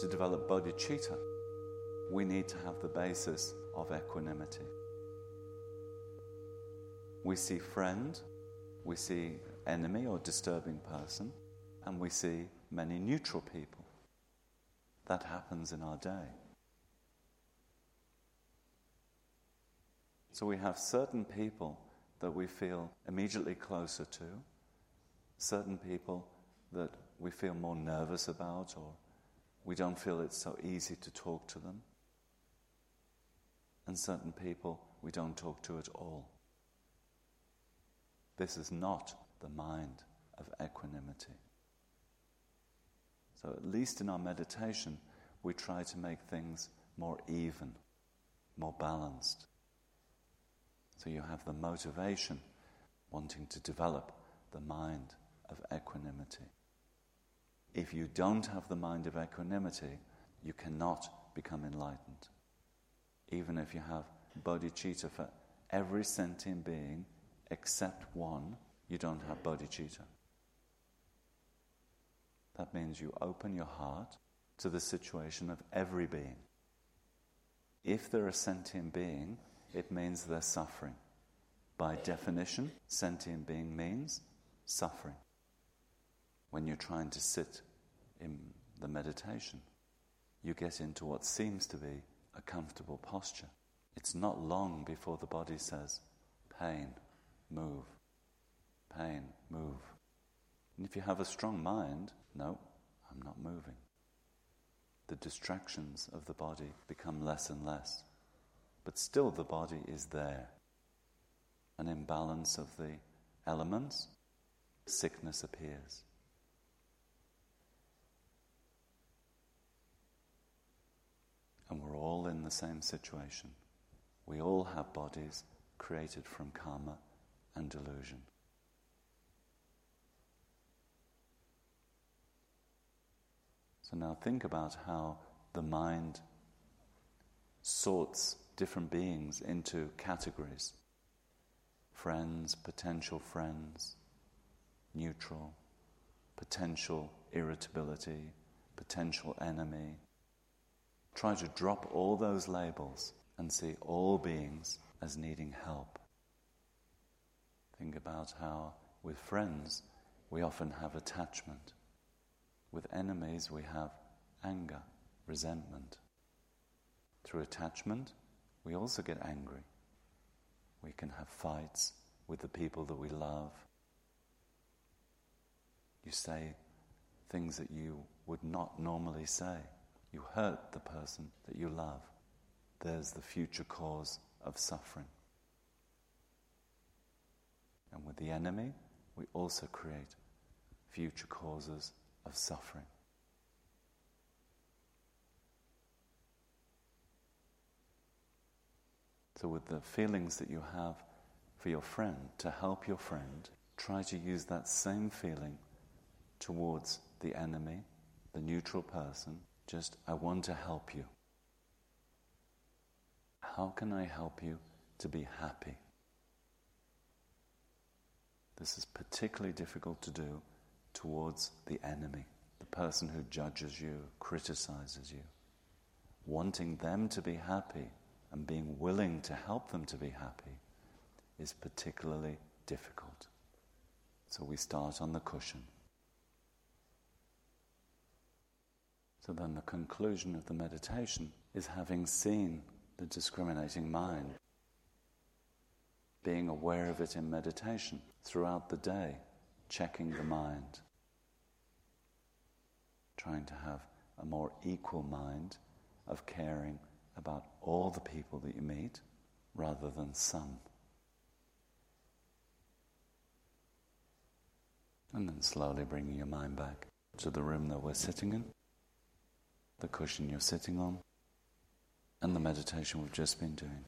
to develop bodhicitta, we need to have the basis of equanimity. We see friend, we see enemy or disturbing person, and we see many neutral people. That happens in our day. So we have certain people that we feel immediately closer to, certain people that we feel more nervous about, or we don't feel it's so easy to talk to them, and certain people we don't talk to at all. This is not the mind of equanimity. So, at least in our meditation, we try to make things more even, more balanced. So, you have the motivation wanting to develop the mind of equanimity. If you don't have the mind of equanimity, you cannot become enlightened. Even if you have bodhicitta for every sentient being except one, you don't have bodhicitta. That means you open your heart to the situation of every being. If they're a sentient being, it means they're suffering. By definition, sentient being means suffering. When you're trying to sit in the meditation, you get into what seems to be a comfortable posture. It's not long before the body says, pain, move, pain, move. And if you have a strong mind, no, I'm not moving. The distractions of the body become less and less. But still, the body is there. An imbalance of the elements, sickness appears. And we're all in the same situation. We all have bodies created from karma and delusion. So now think about how the mind sorts different beings into categories friends, potential friends, neutral, potential irritability, potential enemy. Try to drop all those labels and see all beings as needing help. Think about how, with friends, we often have attachment. With enemies, we have anger, resentment. Through attachment, we also get angry. We can have fights with the people that we love. You say things that you would not normally say. You hurt the person that you love. There's the future cause of suffering. And with the enemy, we also create future causes of suffering. So, with the feelings that you have for your friend, to help your friend, try to use that same feeling towards the enemy, the neutral person. Just, I want to help you. How can I help you to be happy? This is particularly difficult to do towards the enemy, the person who judges you, criticizes you. Wanting them to be happy and being willing to help them to be happy is particularly difficult. So we start on the cushion. So then the conclusion of the meditation is having seen the discriminating mind, being aware of it in meditation throughout the day, checking the mind, trying to have a more equal mind of caring about all the people that you meet rather than some. And then slowly bringing your mind back to the room that we're sitting in, the cushion you're sitting on, and the meditation we've just been doing.